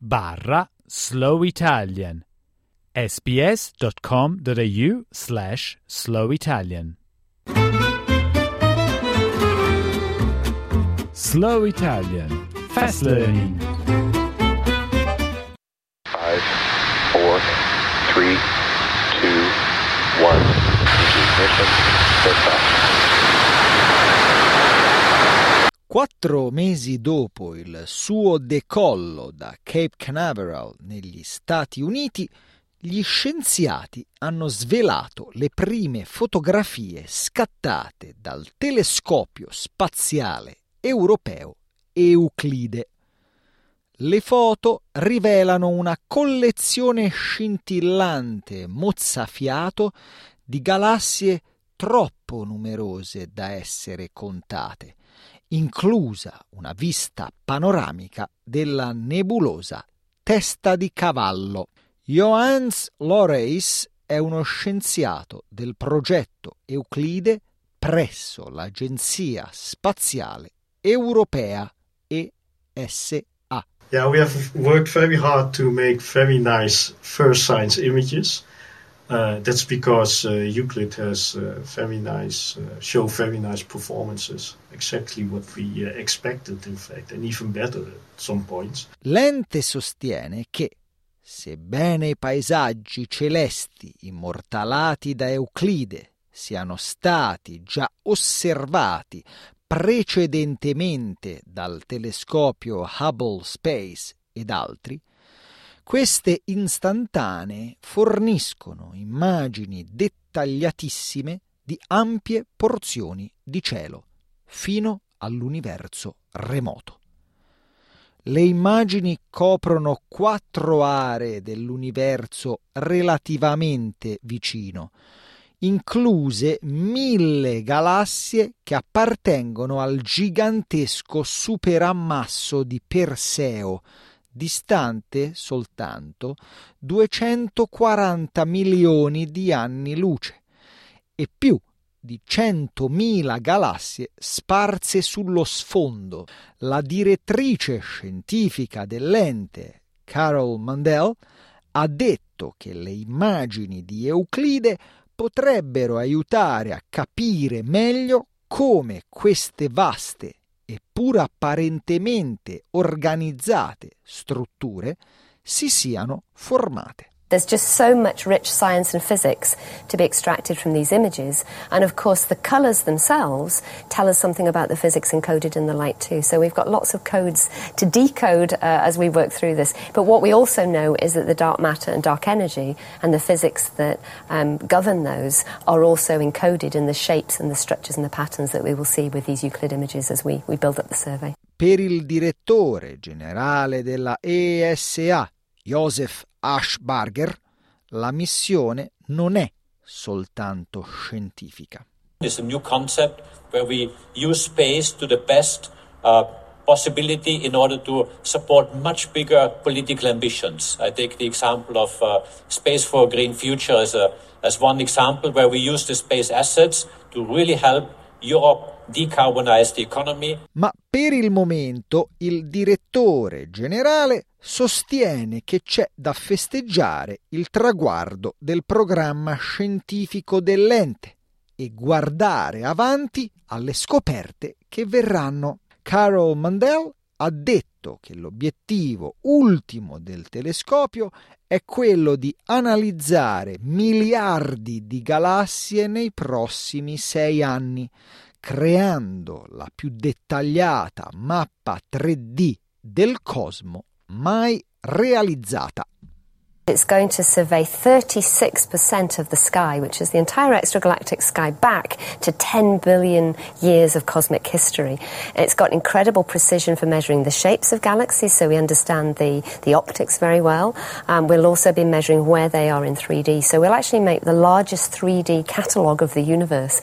barra slow Italian sbs.com.au slash slow Italian Slow Italian. Fast Learning. Five, four, three, two, one. Ignition, liftoff. Quattro mesi dopo il suo decollo da Cape Canaveral negli Stati Uniti, gli scienziati hanno svelato le prime fotografie scattate dal telescopio spaziale europeo Euclide. Le foto rivelano una collezione scintillante, mozzafiato, di galassie troppo numerose da essere contate, inclusa una vista panoramica della nebulosa Testa di Cavallo. Johannes Loreis è uno scienziato del progetto Euclide presso l'Agenzia Spaziale Europea ESA. Yeah, we have worked very hard to make very nice first science images. Uh, that's because uh, Euclid has uh, very nice, show very nice performances. Exactly what we expected, in fact, and even better at some points. L'ente sostiene che, sebbene i paesaggi celesti immortalati da Euclide siano stati già osservati precedentemente dal telescopio Hubble Space ed altri, queste istantanee forniscono immagini dettagliatissime di ampie porzioni di cielo, fino all'universo remoto. Le immagini coprono quattro aree dell'universo relativamente vicino, incluse mille galassie che appartengono al gigantesco superammasso di Perseo, distante soltanto 240 milioni di anni luce, e più di 100.000 galassie sparse sullo sfondo. La direttrice scientifica dell'ente, Carol Mandel, ha detto che le immagini di Euclide potrebbero aiutare a capire meglio come queste vaste e pur apparentemente organizzate strutture si siano formate. There's just so much rich science and physics to be extracted from these images. And of course, the colours themselves tell us something about the physics encoded in the light, too. So we've got lots of codes to decode uh, as we work through this. But what we also know is that the dark matter and dark energy and the physics that um, govern those are also encoded in the shapes and the structures and the patterns that we will see with these Euclid images as we, we build up the survey. Per il direttore generale della ESA, Joseph Ashbarger, la missione non è soltanto scientifica. It's a new concept where we use space to the best uh, possibility in order to support much bigger political ambitions. I take the example of uh, Space for a Green Future as, a, as one example where we use the space assets to really help Europe decarbonize the economy. Ma per il momento il direttore generale sostiene che c'è da festeggiare il traguardo del programma scientifico dell'ente e guardare avanti alle scoperte che verranno. Carol Mandel ha detto che l'obiettivo ultimo del telescopio è quello di analizzare miliardi di galassie nei prossimi sei anni, creando la più dettagliata mappa 3D del cosmo mai realizzata. It's going to survey 36% of the sky, which is the entire extragalactic sky, back to 10 billion years of cosmic history. It's got incredible precision for measuring the shapes of galaxies, so we understand the, the optics very well. Um, we'll also be measuring where they are in 3D, so we'll actually make the largest 3D catalogue of the universe.